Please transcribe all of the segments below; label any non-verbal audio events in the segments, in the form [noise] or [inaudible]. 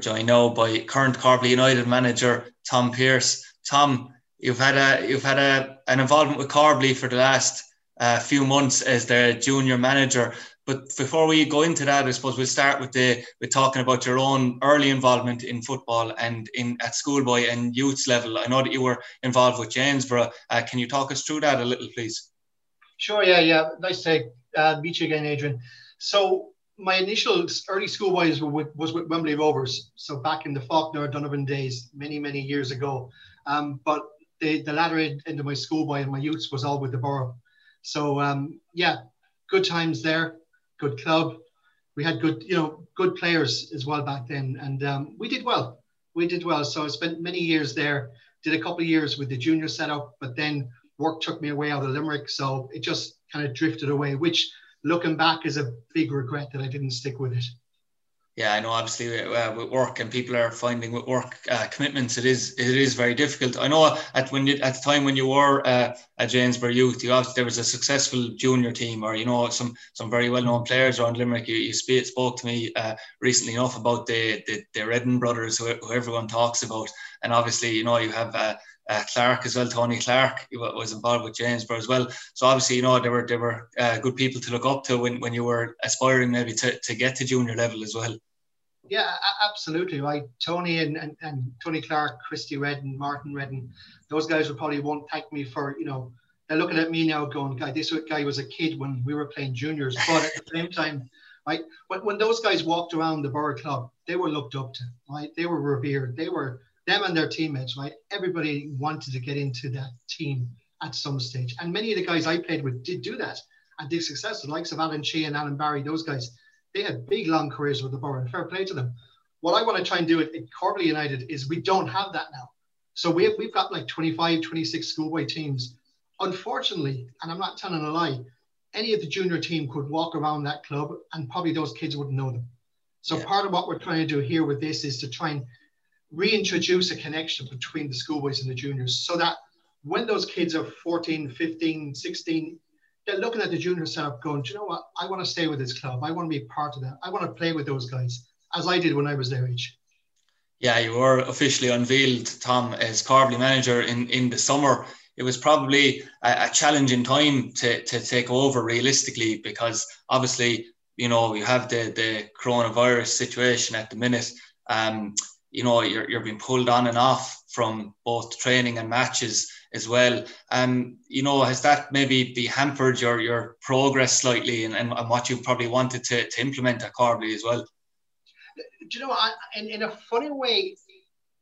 joined now by current Corbally United manager Tom Pearce. Tom, you've had a you've had a, an involvement with Corbally for the last uh, few months as their junior manager. But before we go into that, I suppose we'll start with the with talking about your own early involvement in football and in at schoolboy and youths level. I know that you were involved with Janesborough. Uh, can you talk us through that a little, please? Sure. Yeah. Yeah. Nice to uh, meet you again, Adrian. So my initial early schoolboys with, was with Wembley Rovers. So back in the Faulkner Donovan days, many many years ago. Um, but the the latter end of my schoolboy and my youths was all with the borough. So um, yeah, good times there, good club. We had good, you know, good players as well back then, and um, we did well. We did well. So I spent many years there. Did a couple of years with the junior setup, but then work took me away out of Limerick, so it just kind of drifted away. Which, looking back, is a big regret that I didn't stick with it yeah, I know. Obviously, uh, with work and people are finding with work uh, commitments, it is it is very difficult. I know at when you, at the time when you were uh, at Janesborough Youth, you there was a successful junior team, or you know some some very well known players around Limerick. You, you spoke to me uh, recently enough about the the, the Redden brothers, who, who, everyone talks about, and obviously you know you have. Uh, Clark as well, Tony Clark was involved with Janesborough as well. So obviously, you know, there were there were uh, good people to look up to when, when you were aspiring maybe to, to get to junior level as well. Yeah, absolutely. Right. Tony and, and, and Tony Clark, Christy Redden, Martin Redden, those guys will probably won't thank me for, you know, they're looking at me now going, guy, this guy was a kid when we were playing juniors. [laughs] But at the same time, right, when, when those guys walked around the Borough Club, they were looked up to, right? They were revered. They were them and their teammates, right? Everybody wanted to get into that team at some stage. And many of the guys I played with did do that and did success. The likes of Alan Shea and Alan Barry, those guys, they had big, long careers with the borough, and fair play to them. What I want to try and do at, at Corbally United is we don't have that now. So we've, we've got like 25, 26 schoolboy teams. Unfortunately, and I'm not telling a lie, any of the junior team could walk around that club and probably those kids wouldn't know them. So yeah. part of what we're trying to do here with this is to try and reintroduce a connection between the schoolboys and the juniors so that when those kids are 14, 15, 16, they're looking at the junior setup going, do you know what? I want to stay with this club. I want to be part of that. I want to play with those guys as I did when I was their age. Yeah, you were officially unveiled, Tom, as Corbally manager in, in the summer. It was probably a, a challenging time to, to take over realistically because obviously, you know, you have the, the coronavirus situation at the minute. Um, you know, you're, you're being pulled on and off from both training and matches as well. Um, you know, has that maybe be hampered your your progress slightly and, and, and what you probably wanted to, to implement at Corbally as well? Do you know, I, in, in a funny way,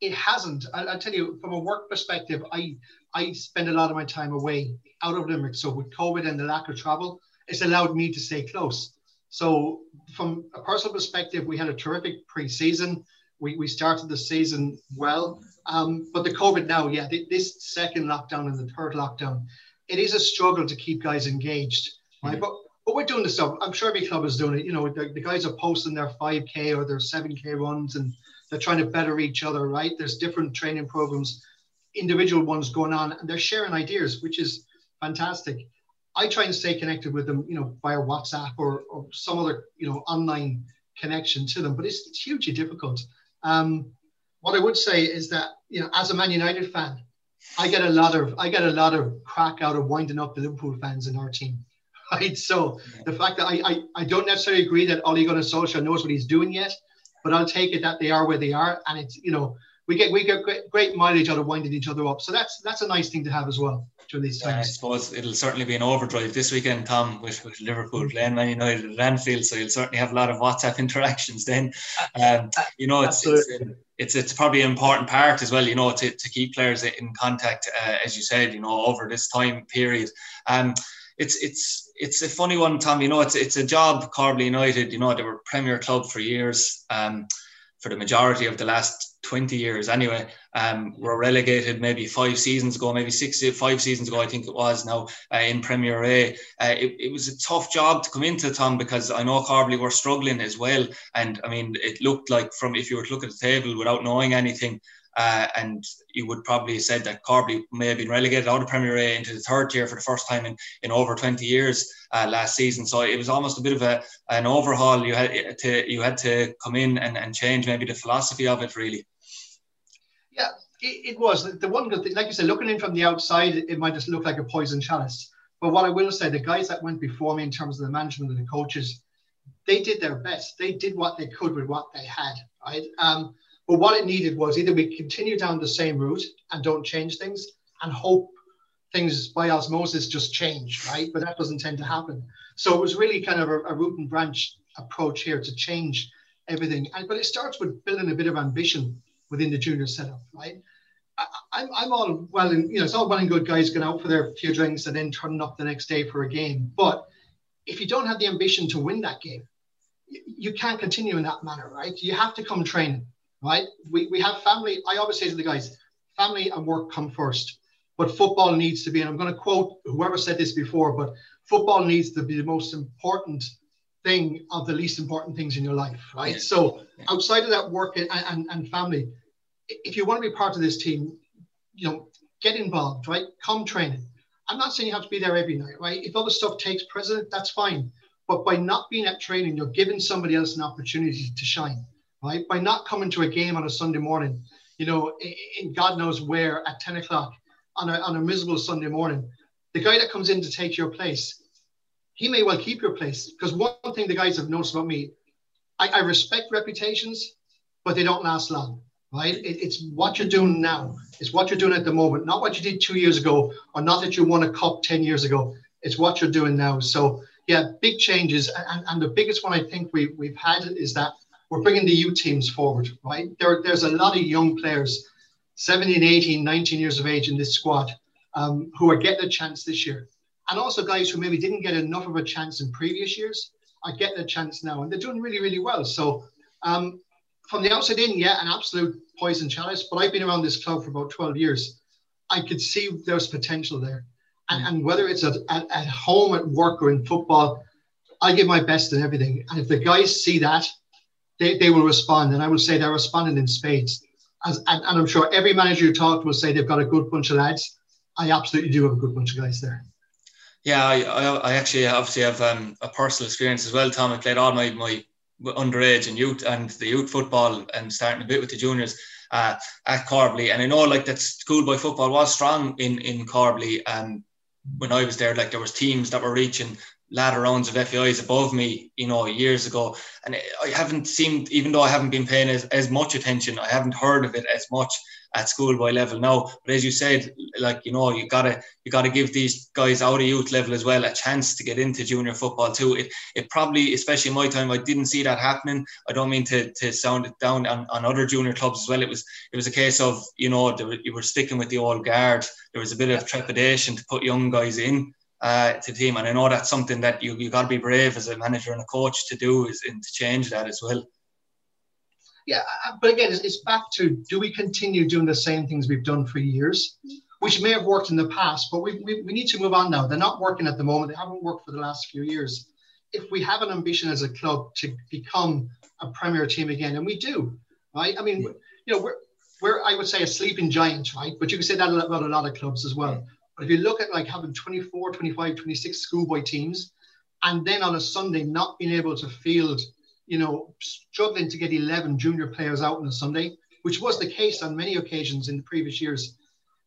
it hasn't. I, will tell you, from a work perspective, I I spend a lot of my time away out of Limerick. So with COVID and the lack of travel, it's allowed me to stay close. So from a personal perspective, we had a terrific pre-season. We, we started the season well. Um, but the COVID now, yeah, this second lockdown and the third lockdown, it is a struggle to keep guys engaged, right? Mm-hmm. But but we're doing the stuff. I'm sure every club is doing it. You know, the, the guys are posting their 5K or their 7K runs and they're trying to better each other, right? There's different training programs, individual ones going on, and they're sharing ideas, which is fantastic. I try and stay connected with them, you know, via WhatsApp or, or some other, you know, online connection to them, but it's, it's hugely difficult. Um, what I would say is that you know, as a Man United fan, I get a lot of I get a lot of crack out of winding up the Liverpool fans in our team. [laughs] Right. So the fact that I, I, I don't necessarily agree that Ole Gunnar Solskjaer knows what he's doing yet, but I'll take it that they are where they are, and it's you know we get we get great, great mileage out of winding each other up. So that's that's a nice thing to have as well during these times. I suppose it'll certainly be an overdrive this weekend, Tom, with, with Liverpool playing Man United at Anfield. So you'll certainly have a lot of WhatsApp [laughs] interactions then. Um, you know, it's, it's, it's it's probably an important part as well. You know, to, to keep players in contact, uh, as you said, you know, over this time period. Um, it's it's it's a funny one, Tom. You know, it's it's a job. Corbally United. You know, they were Premier club for years. Um, for the majority of the last 20 years anyway. Um, were relegated maybe five seasons ago, maybe six, five seasons ago, I think it was now uh, in Premier A. Uh, it, it, was a tough job to come into, Tom, because I know Corbally were struggling as well. And I mean, it looked like from if you were to look at the table without knowing anything, uh, and you would probably have said that Corby may have been relegated out of Premier A into the third tier for the first time in, in over 20 years uh, last season. So it was almost a bit of a an overhaul. You had to you had to come in and, and change maybe the philosophy of it really. Yeah, it, it was the one good thing. Like you said, looking in from the outside, it might just look like a poison chalice. But what I will say, the guys that went before me in terms of the management and the coaches, they did their best. They did what they could with what they had, right? Um, but what it needed was either we continue down the same route and don't change things and hope things by osmosis just change, right? But that doesn't tend to happen. So it was really kind of a, a root and branch approach here to change everything. And, but it starts with building a bit of ambition within the junior setup, right? I, am I'm all well and you know it's all well and good guys going out for their few drinks and then turning up the next day for a game. But if you don't have the ambition to win that game, you, you can't continue in that manner, right? You have to come training, right? We, we have family. I always say to the guys, family and work come first, but football needs to be. And I'm going to quote whoever said this before, but football needs to be the most important thing of the least important things in your life, right? So outside of that work and, and, and family, if you want to be part of this team, you know, get involved, right? Come training. I'm not saying you have to be there every night, right? If other stuff takes precedent, that's fine. But by not being at training, you're giving somebody else an opportunity to shine, right? By not coming to a game on a Sunday morning, you know, in God knows where at 10 o'clock on a, on a miserable Sunday morning, the guy that comes in to take your place, he may well keep your place. Because one thing the guys have noticed about me, I, I respect reputations, but they don't last long right? It, it's what you're doing now. It's what you're doing at the moment, not what you did two years ago, or not that you won a cup 10 years ago. It's what you're doing now. So, yeah, big changes. And, and the biggest one I think we, we've had is that we're bringing the youth teams forward, right? There, there's a lot of young players, 17, 18, 19 years of age in this squad um, who are getting a chance this year. And also guys who maybe didn't get enough of a chance in previous years are getting a chance now. And they're doing really, really well. So um, from the outside in, yeah, an absolute poison chalice. But I've been around this club for about 12 years. I could see there's potential there. And, and whether it's at, at, at home, at work, or in football, I give my best in everything. And if the guys see that, they, they will respond. And I will say they're responding in spades. As, and, and I'm sure every manager you talk to will say they've got a good bunch of lads. I absolutely do have a good bunch of guys there. Yeah, I, I, I actually obviously have um, a personal experience as well, Tom. I played all my, my underage and youth and the youth football and starting a bit with the juniors uh, at Corbally. And I know like that schoolboy football was strong in in Corbally. And when I was there, like there was teams that were reaching ladder rounds of FAIs above me, you know, years ago. And I haven't seemed, even though I haven't been paying as, as much attention, I haven't heard of it as much at schoolboy level now. But as you said, like you know, you gotta you gotta give these guys out of youth level as well a chance to get into junior football too. It it probably, especially in my time, I didn't see that happening. I don't mean to, to sound it down on, on other junior clubs as well. It was it was a case of you know you were sticking with the old guard. There was a bit of trepidation to put young guys in. Uh, to the team, and I know that's something that you you got to be brave as a manager and a coach to do is and to change that as well yeah, but again, it's, it's back to do we continue doing the same things we've done for years, which may have worked in the past, but we, we, we need to move on now. They're not working at the moment. They haven't worked for the last few years. If we have an ambition as a club to become a premier team again, and we do, right? I mean, you know, we're, we're I would say a sleeping giant, right? But you can say that about a lot of clubs as well. But if you look at like having 24, 25, 26 schoolboy teams, and then on a Sunday not being able to field you know, struggling to get 11 junior players out on a Sunday, which was the case on many occasions in the previous years,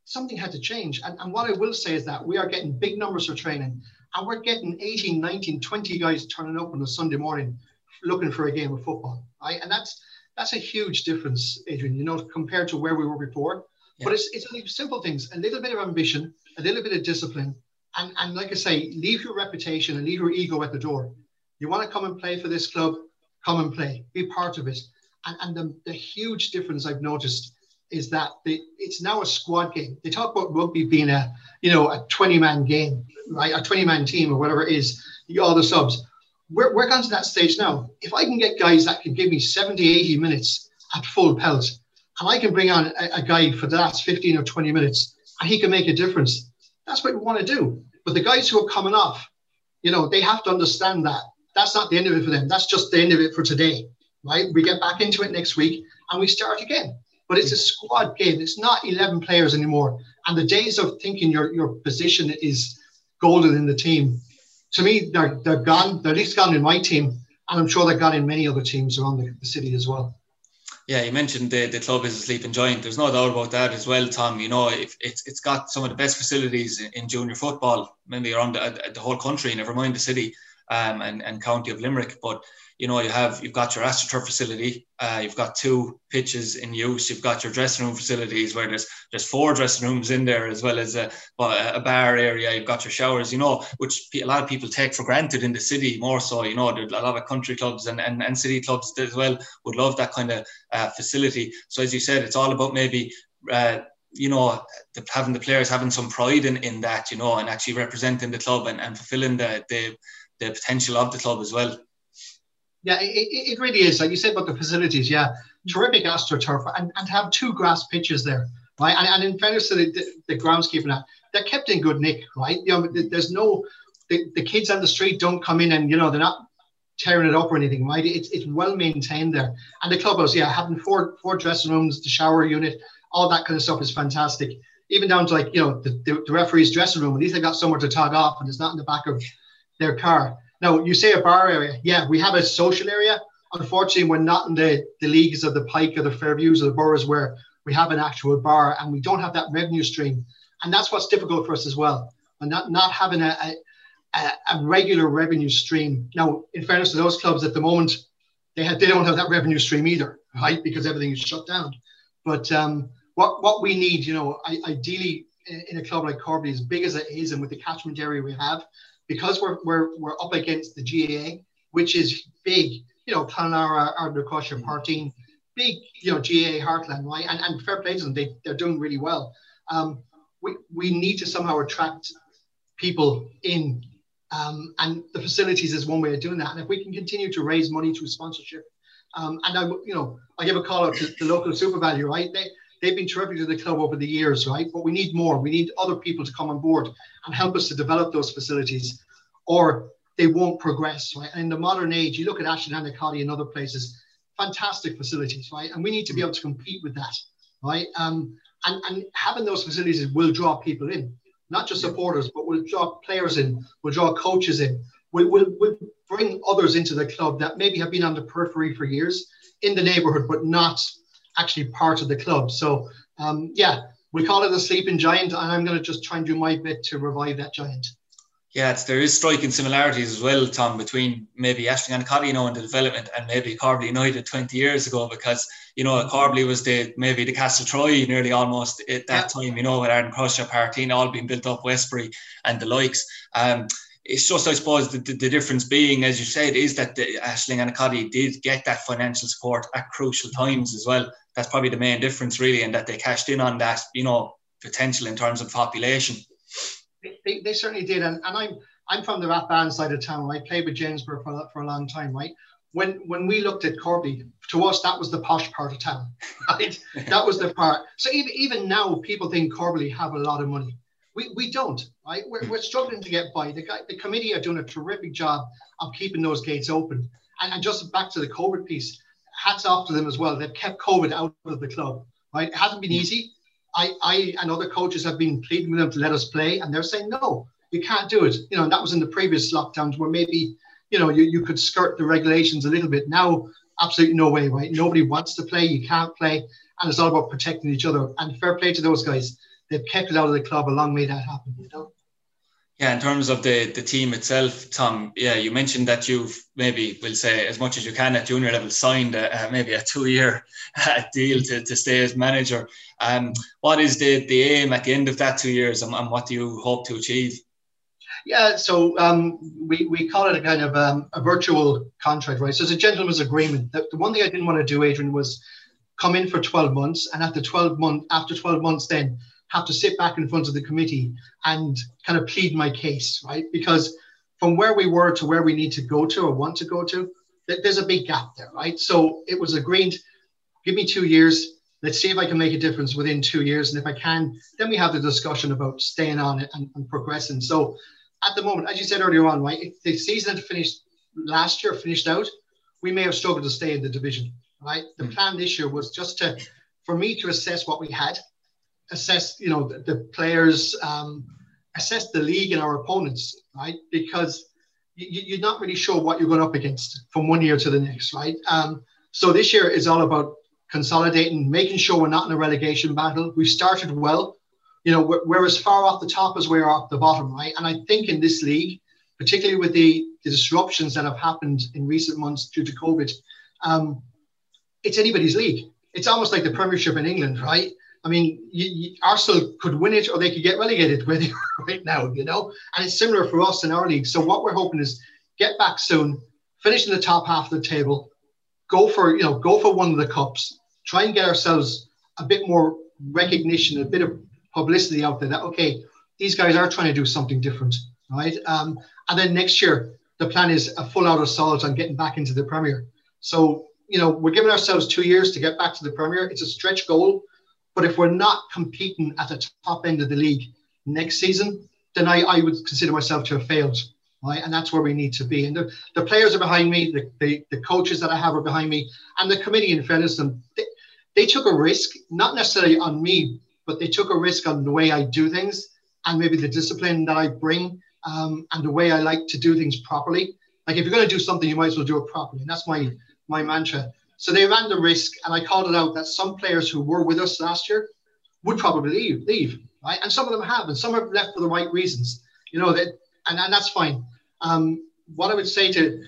something had to change. And, and what I will say is that we are getting big numbers for training and we're getting 18, 19, 20 guys turning up on a Sunday morning looking for a game of football. Right? And that's that's a huge difference, Adrian, you know, compared to where we were before. Yeah. But it's, it's only simple things, a little bit of ambition, a little bit of discipline. And, and like I say, leave your reputation and leave your ego at the door. You want to come and play for this club, come and play, be part of it. And, and the, the huge difference I've noticed is that it's now a squad game. They talk about rugby being a, you know, a 20 man game, right? A 20 man team or whatever it is, all the subs. We're, we're gone to that stage now. If I can get guys that can give me 70, 80 minutes at full pelt, and I can bring on a, a guy for the last 15 or 20 minutes, he can make a difference, that's what we want to do. But the guys who are coming off, you know, they have to understand that that's not the end of it for them. That's just the end of it for today, right? We get back into it next week and we start again. but it's a squad game. It's not 11 players anymore. And the days of thinking your, your position is golden in the team, to me, they're, they're gone. They're at least gone in my team. And I'm sure they're gone in many other teams around the, the city as well. Yeah, you mentioned the, the club is a sleeping giant. There's no doubt about that as well, Tom. You know, if it's it's got some of the best facilities in, junior football, maybe around the, the whole country, never mind the city um, and, and county of Limerick. But you know, you have you've got your AstroTurf facility, uh, you've got two pitches in use, you've got your dressing room facilities where there's there's four dressing rooms in there as well as a, a bar area. You've got your showers, you know, which a lot of people take for granted in the city more so. You know, a lot of country clubs and, and, and city clubs as well would love that kind of uh, facility. So as you said, it's all about maybe. Uh, you know, the, having the players having some pride in, in that, you know, and actually representing the club and, and fulfilling the, the the potential of the club as well. Yeah, it, it really is. Like you said about the facilities, yeah, mm-hmm. terrific AstroTurf and, and have two grass pitches there, right? And, and in fairness to the, the, the groundskeeper, they're kept in good nick, right? You know, there's no, the, the kids on the street don't come in and, you know, they're not tearing it up or anything, right? It's, it's well maintained there. And the clubhouse, yeah, having four four dressing rooms, the shower unit, all that kind of stuff is fantastic. Even down to like, you know, the, the, the referee's dressing room, at least they got somewhere to tog off and it's not in the back of their car. Now, you say a bar area. Yeah, we have a social area. Unfortunately, we're not in the, the leagues of the Pike or the Fairviews or the boroughs where we have an actual bar and we don't have that revenue stream. And that's what's difficult for us as well. And not, not having a, a, a regular revenue stream. Now, in fairness to those clubs at the moment, they, have, they don't have that revenue stream either, right? Because everything is shut down. But um, what, what we need, you know, ideally in a club like Corby, as big as it is and with the catchment area we have, because we're, we're, we're up against the GAA, which is big, you know, Clonlara, Ardnacrusha, Parteen, big, you know, GAA heartland, right? And, and fair play to them, they, they're doing really well. Um, we, we need to somehow attract people in um, and the facilities is one way of doing that. And if we can continue to raise money through sponsorship, um, and I, you know, I give a call out to the local SuperValu, right? They, they've been terrific to the club over the years, right? But we need more. We need other people to come on board and help us to develop those facilities, or they won't progress, right? And in the modern age, you look at Aisling Annacotty and other places, fantastic facilities, right? And we need to be able to compete with that, right? Um, and, and having those facilities will draw people in, not just supporters, but will draw players in, will draw coaches in, will will will bring others into the club that maybe have been on the periphery for years in the neighborhood, but not actually part of the club. So um, yeah, we call it a sleeping giant, and I'm going to just try and do my bit to revive that giant. Yeah, there is striking similarities as well, Tom, between maybe Aisling Annacotty, you know, in the development and maybe Corbally United 20 years ago, because, you know, Corbally was the maybe the Castle Troy nearly almost at that yeah. time, you know, with Ardnacrusha, Parteen all being built up, Westbury and the likes. Um, it's just, I suppose, the, the, the, difference being, as you said, is that the uh, Aisling Annacotty did get that financial support at crucial times as well that's probably the main difference, really, and that they cashed in on that, you know, potential in terms of population. They, they certainly did, and, and I'm I'm from the Rathbane side of town. I played with Janesborough for, for a long time, right? When when we looked at Corby, to us that was the posh part of town, [laughs] right? [laughs] that was the part. So even even now, people think Corby have a lot of money. We, we don't, right? We're, we're struggling to get by. The guy, the committee are doing a terrific job of keeping those gates open. And, and just back to the COVID piece, hats off to them as well. They've kept COVID out of the club. Right? It hasn't been easy. I, I and other coaches have been pleading with them to let us play, and they're saying no, you can't do it. You know, and that was in the previous lockdowns where maybe you know you, you could skirt the regulations a little bit. Now, absolutely no way, right? Nobody wants to play, you can't play, and it's all about protecting each other. And fair play to those guys. They've kept it out of the club. A long way that happen, you know. Yeah, in terms of the the team itself, Tom. Yeah, you mentioned that you've maybe we'll say as much as you can at junior level signed a, maybe a two year [laughs] uh, deal to, to stay as manager. Um, what is the the aim at the end of that two years, and, and what do you hope to achieve? Yeah, so um, we, we call it a kind of um, a virtual contract, right? So it's a gentleman's agreement. The, the one thing I didn't want to do, Adrian, was come in for 12 months, and after 12 months, after 12 months, then have to sit back in front of the committee and kind of plead my case, right? Because from where we were to where we need to go to or want to go to, there's a big gap there, right? So it was agreed, give me two years. Let's see if I can make a difference within two years. And if I can, then we have the discussion about staying on it and, and progressing. So at the moment, as you said earlier on, right, if the season had finished last year, finished out, we may have struggled to stay in the division, right? The mm. plan this year was just to for me to assess what we had, assess you know the, the players, um, assess the league and our opponents, right? Because you, are not really sure what you're going up against from one year to the next, right? Um, so this year is all about consolidating, making sure we're not in a relegation battle. We've started well. You know, we're, we're as far off the top as we are off the bottom, right? And I think in this league, particularly with the, the disruptions that have happened in recent months due to COVID, um, it's anybody's league. It's almost like the Premiership in England, right? I mean, you, you, Arsenal could win it or they could get relegated [laughs] where they are right now, you know? And it's similar for us in our league. So what we're hoping is get back soon, finish in the top half of the table, go for, you know, go for one of the cups, try and get ourselves a bit more recognition, a bit of publicity out there that, okay, these guys are trying to do something different, right? Um, and then next year, the plan is a full out assault on getting back into the Premier. So, you know, we're giving ourselves two years to get back to the Premier. It's a stretch goal but if we're not competing at the top end of the league next season, then I, I would consider myself to have failed. Right. And that's where we need to be. And the, the players are behind me, the, the, the coaches that I have are behind me, and the committee, in fairness, them, they, they took a risk, not necessarily on me, but they took a risk on the way I do things and maybe the discipline that I bring um, and the way I like to do things properly. Like if you're going to do something, you might as well do it properly. And that's my my mantra. So they ran the risk, and I called it out that some players who were with us last year would probably leave, leave, right? And some of them have, and some have left for the right reasons. You know that, and, and that's fine. Um, what I would say to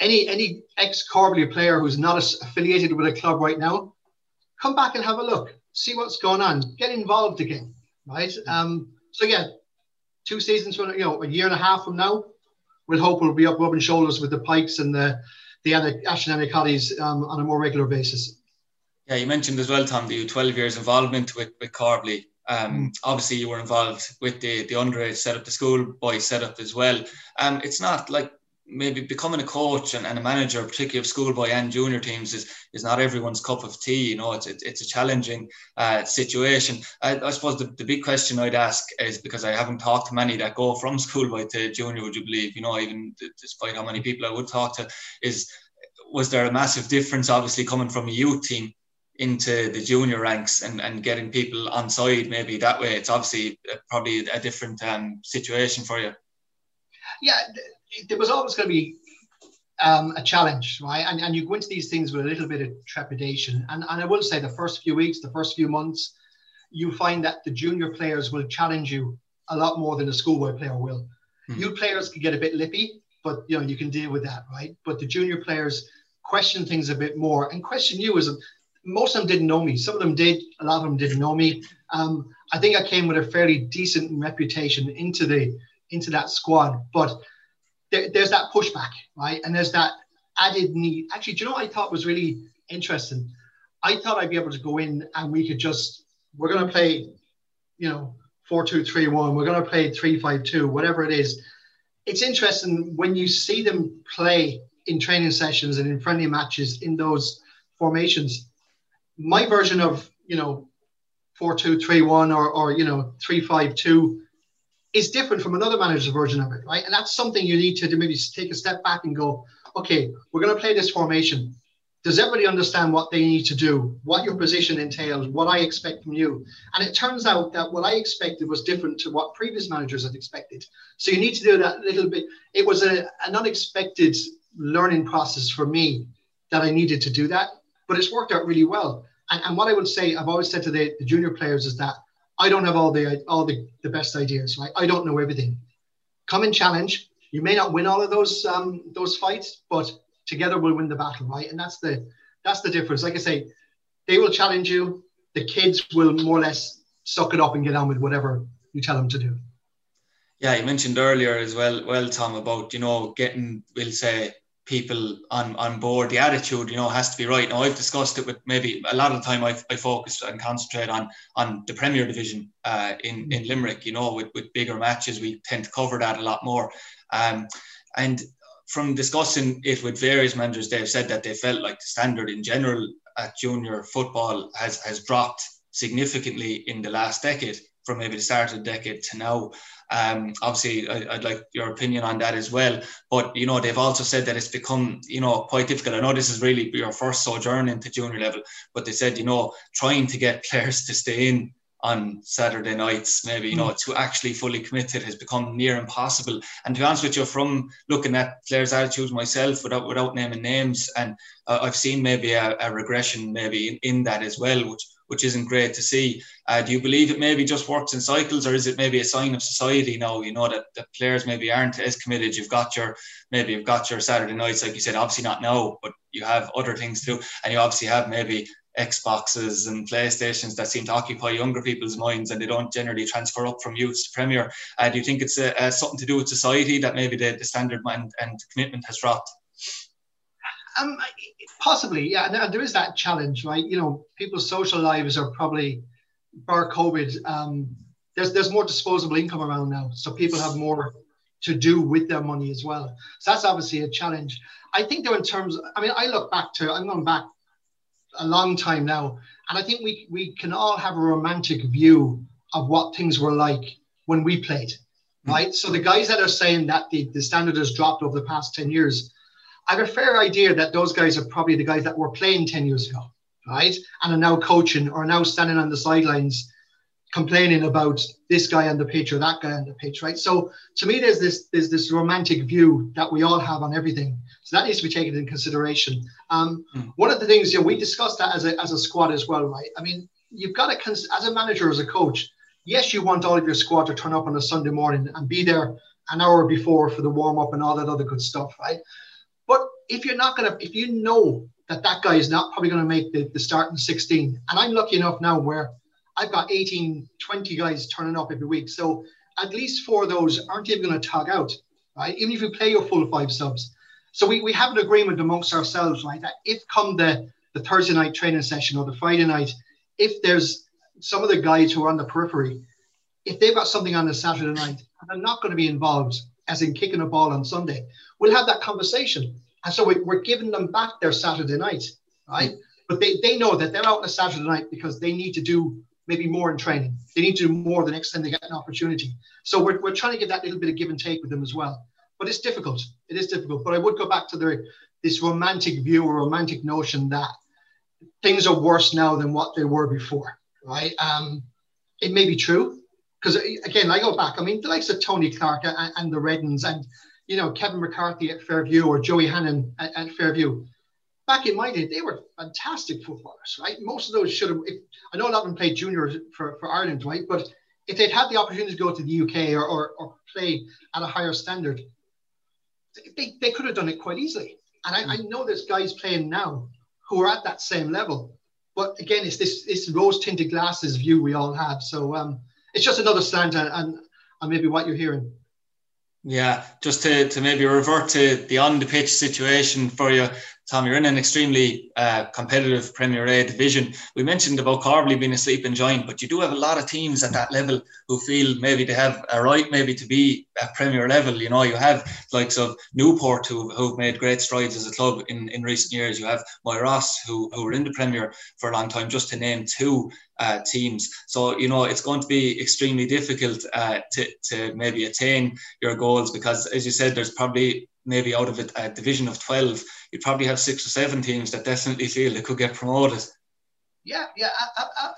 any any ex Corbally player who's not affiliated with a club right now, come back and have a look, see what's going on, get involved again, right? Um, so yeah, two seasons from you know a year and a half from now, we'll hope we'll be up rubbing shoulders with the Pikes and the the Aisling Annacottys um, on a more regular basis. Yeah, you mentioned as well, Tom, the 12 years involvement with, with Corbally. Um, mm. Obviously, you were involved with the, the underage setup, the school schoolboy setup as well. Um, it's not like maybe becoming a coach and, and a manager, particularly of schoolboy and junior teams, is is not everyone's cup of tea. You know, it's it's, it's a challenging uh, situation. I, I, suppose the, the big question I'd ask is because I haven't talked to many that go from [laughs] schoolboy to junior. Would you believe? You know, even despite how many people I would talk to, is was there a massive difference? Obviously, coming from a youth team into the junior ranks and, and getting people on side maybe that way it's obviously probably a different um, situation for you yeah there was always going to be um, a challenge, right? And, and you go into these things with a little bit of trepidation. And, and I will say the first few weeks, the first few months, you find that the junior players will challenge you a lot more than a schoolboy player will. Mm. Youth players can get a bit lippy, but you know you can deal with that, right? But the junior players question things a bit more and question you as a, most of them didn't know me. Some of them did. A lot of them didn't know me. Um, I think I came with a fairly decent reputation into the into that squad, but there, there's that pushback, right? And there's that added need. Actually, do you know what I thought was really interesting? I thought I'd be able to go in and we could just, we're going to play, you know, 4 2 3 1, we're going to play 3 5 2, whatever it is. It's interesting when you see them play in training sessions and in friendly matches in those formations. My version of, you know, 4 2 3 1 or, or you know, 3 5 2 is different from another manager's version of it, right? And that's something you need to maybe take a step back and go, okay, we're going to play this formation. Does everybody understand what they need to do, what your position entails, what I expect from you? And it turns out that what I expected was different to what previous managers had expected. So you need to do that little bit. It was a, an unexpected learning process for me that I needed to do that, but it's worked out really well. And, and what I would say, I've always said to the, the junior players is that I don't have all the all the, the best ideas, right? I don't know everything. Come and challenge. You may not win all of those um, those fights, but together we'll win the battle, right? And that's the that's the difference. Like I say, they will challenge you. The kids will more or less suck it up and get on with whatever you tell them to do. Yeah, you mentioned earlier as well, well, Tom, about you know getting, we'll say, people on, on board. The attitude, you know, has to be right. Now, I've discussed it with maybe a lot of the time I've, I focused and concentrate on on the Premier Division uh, in, in Limerick, you know, with, with bigger matches, we tend to cover that a lot more. Um, and from discussing it with various managers, they've said that they felt like the standard in general at junior football has, has dropped significantly in the last decade from maybe the start of the decade to now. Um, obviously, I, would like your opinion on that as well. But you know, they've also said that it's become you know quite difficult. I know this is really your first sojourn into junior level, but they said you know trying to get players to stay in on Saturday nights, maybe, you know, to actually fully committed has become near impossible. And to be honest with you, from looking at players' attitudes myself without without naming names, and uh, I've seen maybe a, a regression maybe in, in, that as well, which which isn't great to see. Uh, do you believe it maybe just works in cycles, or is it maybe a sign of society now? You know that the players maybe aren't as committed. You've got your maybe you've got your Saturday nights, like you said, obviously not now, but you have other things to do, and you obviously have maybe Xboxes and PlayStations that seem to occupy younger people's minds and they don't generally transfer up from youth to Premier. Uh, do you think it's a, something to do with society that maybe the, the standard and, and commitment has dropped? Um, possibly, yeah. There is that challenge, right? You know, people's social lives are probably, bar COVID, um, there's there's more disposable income around now, so people have more to do with their money as well. So that's obviously a challenge. I think though, in terms, I mean, I look back to, I'm going back a long time now. And I think we, we can all have a romantic view of what things were like when we played, right? So the guys that are saying that the, the standard has dropped over the past 10 years, I have a fair idea that those guys are probably the guys that were playing 10 years ago, right? And are now coaching or now standing on the sidelines complaining about this guy on the pitch or that guy on the pitch, right? So to me, there's this there's this romantic view that we all have on everything. So that needs to be taken into consideration. Um, mm. One of the things, you know, we discussed that as a, as a squad as well, right? I mean, you've got to, cons- as a manager, as a coach, yes, you want all of your squad to turn up on a Sunday morning and be there an hour before for the warm up and all that other good stuff, right? But if you're not going to, if you know that that guy is not probably going to make the, the starting 16, and I'm lucky enough now where I've got 18, 20 guys turning up every week. So at least four of those aren't even going to tug out, right? Even if you play your full five subs. So we, we have an agreement amongst ourselves, right? That if come the, the Thursday night training session or the Friday night, if there's some of the guys who are on the periphery, if they've got something on the Saturday night and they're not going to be involved, as in kicking a ball on Sunday, we'll have that conversation. And so we, are giving them back their Saturday night, right? But they, they know that they're out on a Saturday night because they need to do maybe more in training. They need to do more the next time they get an opportunity. So we're, we're trying to get that little bit of give and take with them as well. But it's difficult. It is difficult. But I would go back to the, this romantic view or romantic notion that things are worse now than what they were before, right? Um, it may be true because again, I go back. I mean, the likes of Tony Clark and, and the Reddens and you know Kevin McCarthy at Fairview or Joey Hannon at, at Fairview back in my day, they were fantastic footballers, right? Most of those should have. If, I know a lot of them played juniors for, for Ireland, right? But if they'd had the opportunity to go to the UK or, or, or play at a higher standard, they, they could have done it quite easily. And I, I hmm. know there's guys playing now who are at that same level. But again, it's this, this rose tinted glasses view we all have. So um, it's just another slant and, and, and maybe what you're hearing. Yeah, just to, to maybe revert to the on the pitch situation for you. Tom, you're in an extremely uh, competitive Premier A division. We mentioned about Corbally being a sleeping giant, but you do have a lot of teams at that level who feel maybe they have a right maybe to be at Premier level. You know, you have likes of Newport who, who've made great strides as a club in, in recent years. You have Moyross who, who were in the Premier for a long time, just to name two uh, teams. So, you know, it's going to be extremely difficult uh, to, to maybe attain your goals because, as you said, there's probably maybe out of a division of 12, you'd probably have six or seven teams that definitely feel they could get promoted. Yeah, yeah,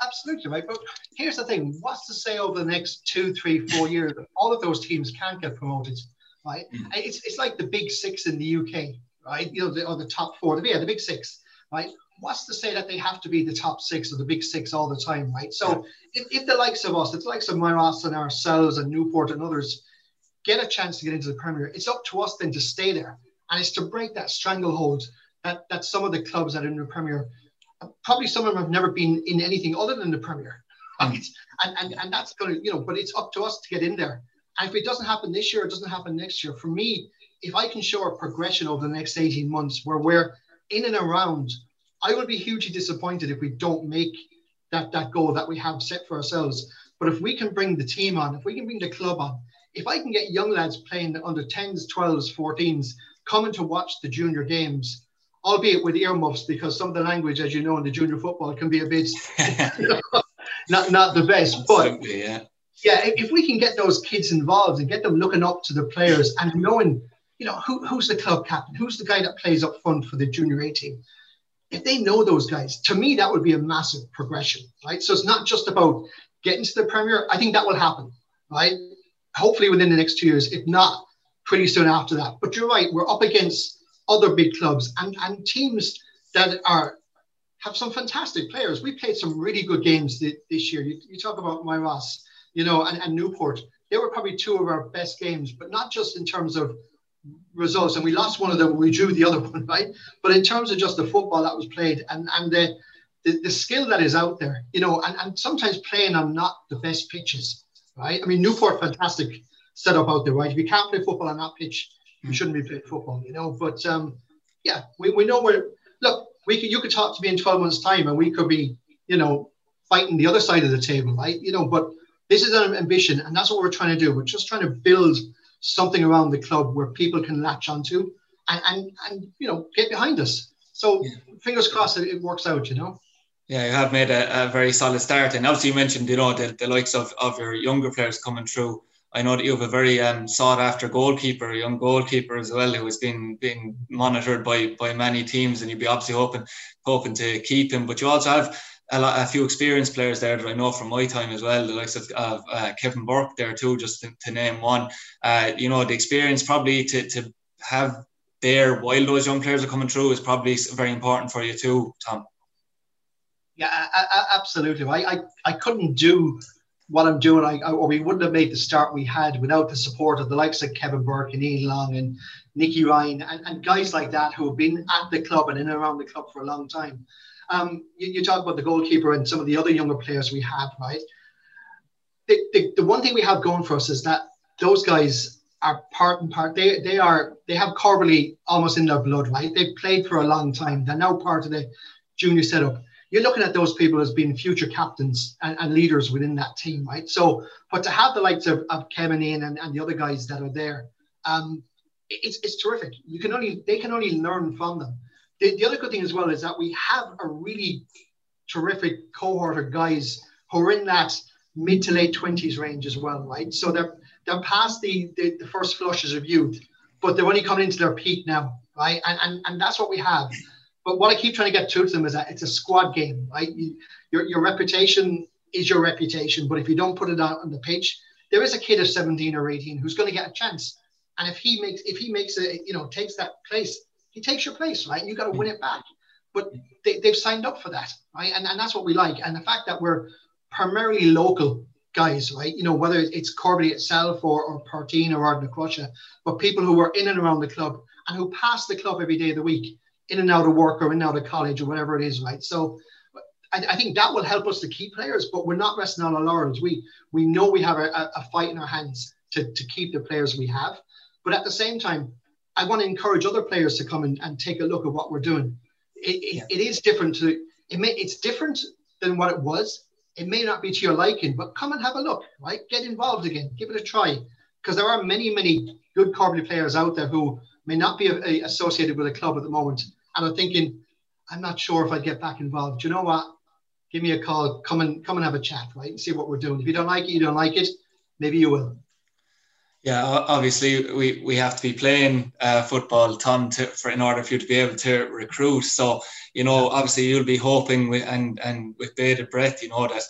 absolutely, right. But here's the thing: what's to say over the next two, three, four years that all of those teams can't get promoted, right? Mm. It's, it's like the big six in the UK, right? You know, the, or the top four, the, yeah, the big six, right? What's to say that they have to be the top six or the big six all the time, right? So yeah. if, if the likes of us, if the likes of Moyross and ourselves and Newport and others get a chance to get into the Premier. It's up to us then to stay there. And it's to break that stranglehold that, that some of the clubs that are in the Premier, probably some of them have never been in anything other than the Premier. [laughs] Right? And, and, and that's going to, you know, but it's up to us to get in there. And if it doesn't happen this year, it doesn't happen next year. For me, if I can show a progression over the next 18 months where we're in and around, I will be hugely disappointed if we don't make that, that goal that we have set for ourselves. But if we can bring the team on, if we can bring the club on, if I can get young lads playing under 10s, 12s, 14s, coming to watch the junior games, albeit with earmuffs, because some of the language, as you know, in the junior football can be a bit [laughs] not not the best. But yeah. yeah, if we can get those kids involved and get them looking up to the players and knowing, you know, who, who's the club captain, who's the guy that plays up front for the junior A team. If they know those guys, to me, that would be a massive progression, right? So it's not just about getting to the Premier. I think that will happen, right? Hopefully within the next two years, if not pretty soon after that. But you're right, we're up against other big clubs and, and teams that are have some fantastic players. We played some really good games th- this year. You, you talk about Moyross you know, and, and Newport. They were probably two of our best games, but not just in terms of results. And we lost one of them, we drew the other [laughs] one, right? But in terms of just the football that was played and, and the, the, the skill that is out there, you know, and, and sometimes playing on not the best pitches, right? I mean, Newport, fantastic setup out there, right? If you can't play football on that pitch, you shouldn't be playing football, you know. But um, yeah, we, we know where, look, we could, you could talk to me in 12 months' time and we could be, you know, fighting the other side of the table, right? You know, but this is an ambition, and that's what we're trying to do. We're just trying to build something around the club where people can latch onto and and, and you know get behind us. So yeah. fingers crossed that it works out. You know. Yeah, you have made a, a very solid start, and obviously you mentioned you know the, the likes of, of your younger players coming through. I know that you have a very um, sought after goalkeeper, a young goalkeeper as well, who has been being monitored by by many teams, and you'd be obviously hoping hoping to keep him. But you also have a, lot, a few experienced players there that I know from my time as well, the likes of uh, Kevin Burke there too, just to, to name one. Uh, you know, the experience probably to, to have there while those young players are coming through is probably very important for you too, Tom. Yeah, absolutely. I, I, I couldn't do what I'm doing, I, or we wouldn't have made the start we had without the support of the likes of Kevin Burke and Ian Long and Nicky Ryan and, and guys like that who have been at the club and in and around the club for a long time. Um, you, you, talk about the goalkeeper and some of the other younger players we have, right? The, the, the one thing we have going for us is that those guys are part and part. They they are they have Corbally almost in their blood, right? They've played for a long time. They're now part of the junior setup. You're looking at those people as being future captains and, and leaders within that team, right? So, but to have the likes of, of Kevin Ian and, and the other guys that are there, um, it's, it's terrific. You can only they can only learn from them the, the other good thing as well is that we have a really terrific cohort of guys who are in that mid to late 20s range as well, right? So they're they're past the, the, the first flushes of youth, but they're only coming into their peak now, right? And, and, and that's what we have. But what I keep trying to get to them is that it's a squad game, right? You, your, your reputation is your reputation, but if you don't put it out on the pitch, there is a kid of 17 or 18 who's going to get a chance. And if he makes if he makes a you know takes that place, he takes your place, right? You got to win it back. But they, they've signed up for that, right? And, and that's what we like. And the fact that we're primarily local guys, right? You know, whether it's Corby itself or, or Parteen or Ardnacrusha, but people who are in and around the club and who pass the club every day of the week, in and out of work or in and out of college or whatever it is, right? So I, I think that will help us to keep players, but we're not resting on our laurels. We we know we have a, a fight in our hands to, to keep the players we have. But at the same time, I want to encourage other players to come and, and take a look at what we're doing. It, it, yeah. it is different to it may it's different than what it was. It may not be to your liking, but come and have a look, right? Get involved again, give it a try. Because there are many, many good Corbally players out there who may not be a, a, associated with a club at the moment and I'm thinking, I'm not sure if I'd get back involved. Do you know what? Give me a call, come and come and have a chat, right? And see what we're doing. If you don't like it, you don't like it. Maybe you will. Yeah, obviously we, we have to be playing uh, football, Tom, to, for in order for you to be able to recruit. So you know, obviously you'll be hoping with and and with bated breath, you know that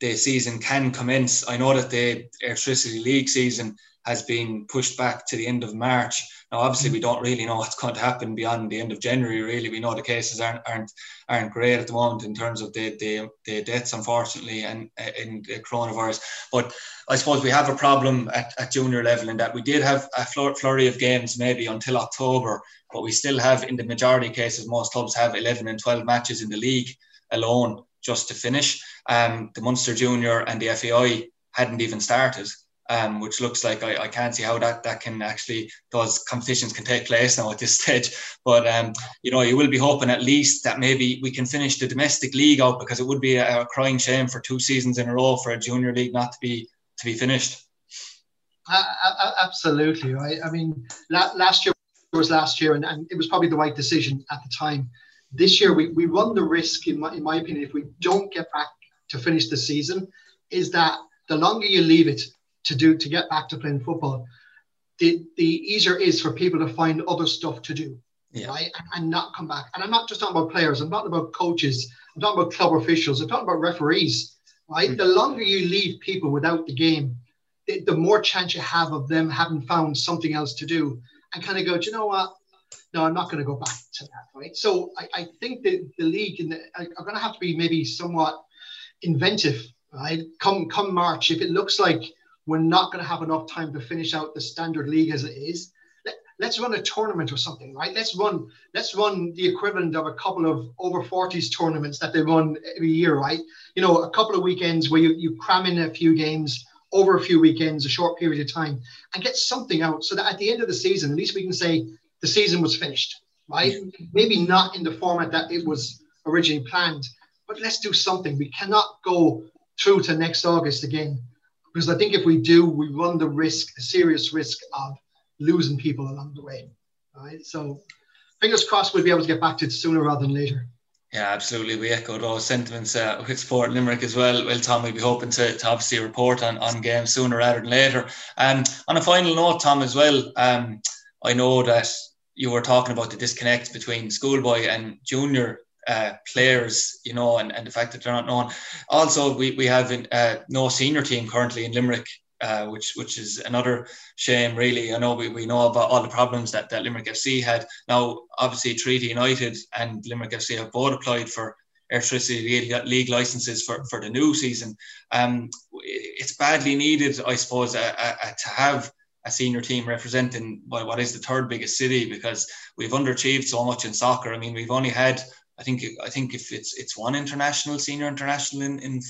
the season can commence. I know that the Airtricity League season has been pushed back to the end of March. Now, obviously, we don't really know what's going to happen beyond the end of January. Really, we know the cases aren't aren't, aren't great at the moment in terms of the the, the deaths, unfortunately, and in the coronavirus. But I suppose we have a problem at, at junior level in that we did have a flurry of games maybe until October, but we still have, in the majority of cases, most clubs have 11 and 12 matches in the league alone just to finish. Um, the Munster Junior and the FAI hadn't even started um, which looks like I, I can't see how that, that can actually, those competitions can take place now at this [laughs] stage. But, um, you know, you will be hoping at least that maybe we can finish the domestic league out because it would be a, a crying shame for two seasons in a row for a junior league not to be to be finished. Uh, absolutely, right? I mean, last year was last year, and, and it was probably the right decision at the time. This year, we, we run the risk, in my, in my opinion, if we don't get back to finish the season, is that the longer you leave it to do to get back to playing football, the, the easier it is for people to find other stuff to do. Yeah. Right, and, and not come back. And I'm not just talking about players. I'm talking about coaches. I'm talking about club officials. I'm talking about referees. Right, mm-hmm. the longer you leave people without the game, the, the more chance you have of them having found something else to do and kind of go, do you know what? No, I'm not going to go back to that. Right. So I, I think that the league and are going to have to be maybe somewhat inventive. Right. Come come March, if it looks like we're not going to have enough time to finish out the standard league as it is, let, us run a tournament or something, right? Let's run let's run the equivalent of a couple of over 40s tournaments that they run every year, right? You know, a couple of weekends where you, you cram in a few games over a few weekends, a short period of time, and get something out so that at the end of the season, at least we can say the season was finished, right? Maybe not in the format that it was originally planned, but let's do something. We cannot go through to next August again because I think if we do, we run the risk, a serious risk of losing people along the way. Right. So fingers crossed we'll be able to get back to it sooner rather than later. Yeah, absolutely. We echo those sentiments uh, with Limerick as well. Well, Tom, we'll be hoping to, to obviously report on, on games sooner rather than later. Um, on a final note, Tom, as well, um, I know that you were talking about the disconnect between schoolboy and junior uh, players, you know, and, and the fact that they're not known. Also, we, we have uh, no senior team currently in Limerick, uh, which which is another shame, really. I know we, we know about all the problems that, that Limerick FC had. Now, obviously, Treaty United and Limerick FC have both applied for Airtricity league licenses for, for the new season. Um, it's badly needed, I suppose, to have a senior team representing what is the third biggest city because we've underachieved so much in soccer. I mean, we've only had I think I think if it's it's one international, senior international in, in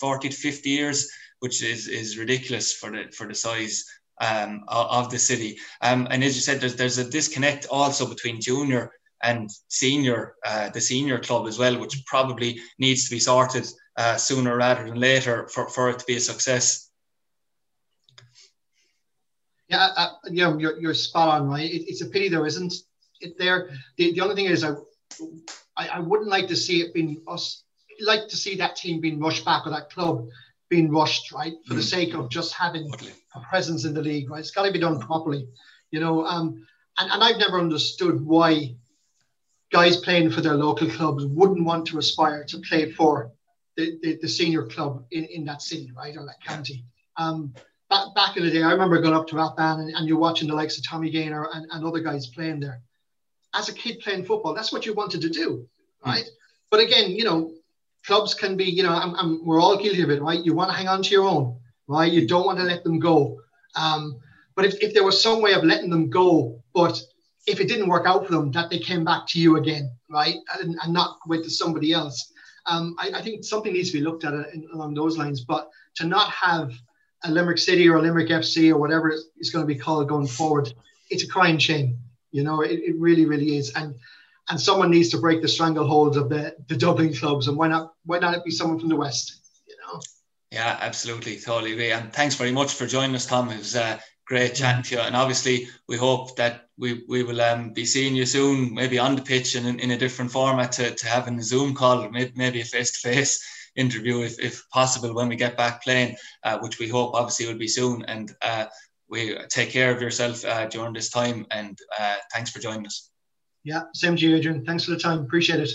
40 to 50 years, which is is ridiculous for the for the size um, of the city. Um, and as you said, there's there's a disconnect also between junior and senior, uh, the senior club as well, which probably needs to be sorted uh, sooner rather than later for, for it to be a success. Yeah, uh, yeah, you're, you're spot on, right? It, it's a pity there isn't it there. The, the only thing is, I I, I wouldn't like to see it being us like to see that team being rushed back or that club being rushed, right? For mm. the sake of just having a presence in the league, right? It's got to be done properly, you know. Um, and, and I've never understood why guys playing for their local clubs wouldn't want to aspire to play for the, the, the senior club in, in that city, right, or that county. Um, back, back in the day, I remember going up to Rathbane and, and you're watching the likes of Tommy Gaynor and, and other guys playing there as a kid playing football, that's what you wanted to do, hmm. right? Mm. But again, you know, clubs can be, you know, I'm, I'm, we're all guilty of it, right? You want to hang on to your own, right? You don't want to let them go. Um, but if, if there was some way of letting them go, but if it didn't work out for them, that they came back to you again, right? And, and not went to somebody else. Um, I, I, think something needs to be looked at in, along those lines. But to not have a Limerick City or a Limerick FC or whatever it's going to be called going forward, it's a crying shame. You know, it, it really, really is. And and someone needs to break the stranglehold of the, the Dublin clubs. And why not why not it be someone from the West? You know? Yeah, absolutely, totally agree. And thanks very much for joining us, Tom. It was uh, great chatting to you. And obviously, we hope that we, we will um, be seeing you soon, maybe on the pitch and in, in a different format to, to having a Zoom call, maybe, maybe a face to face interview if, if possible when we get back playing, uh, which we hope obviously will be soon. And uh, we take care of yourself uh, during this time and uh, thanks for joining us. Yeah, same to you, Adrian. Thanks for the time. Appreciate it.